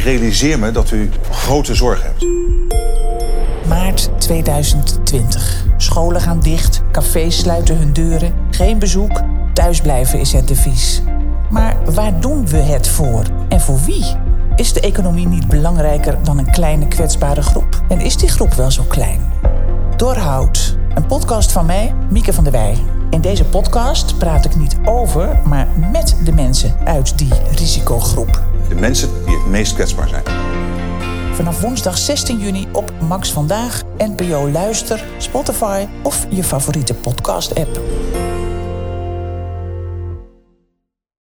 realiseer me dat u grote zorgen hebt. Maart 2020. Scholen gaan dicht, cafés sluiten hun deuren, geen bezoek, thuisblijven is het devies. Maar waar doen we het voor en voor wie? Is de economie niet belangrijker dan een kleine kwetsbare groep? En is die groep wel zo klein? Doorhoud, een podcast van mij, Mieke van der Wij. In deze podcast praat ik niet over, maar met de mensen uit die risicogroep. De mensen meest kwetsbaar zijn. Vanaf woensdag 16 juni op Max Vandaag, NPO Luister, Spotify of je favoriete podcast-app.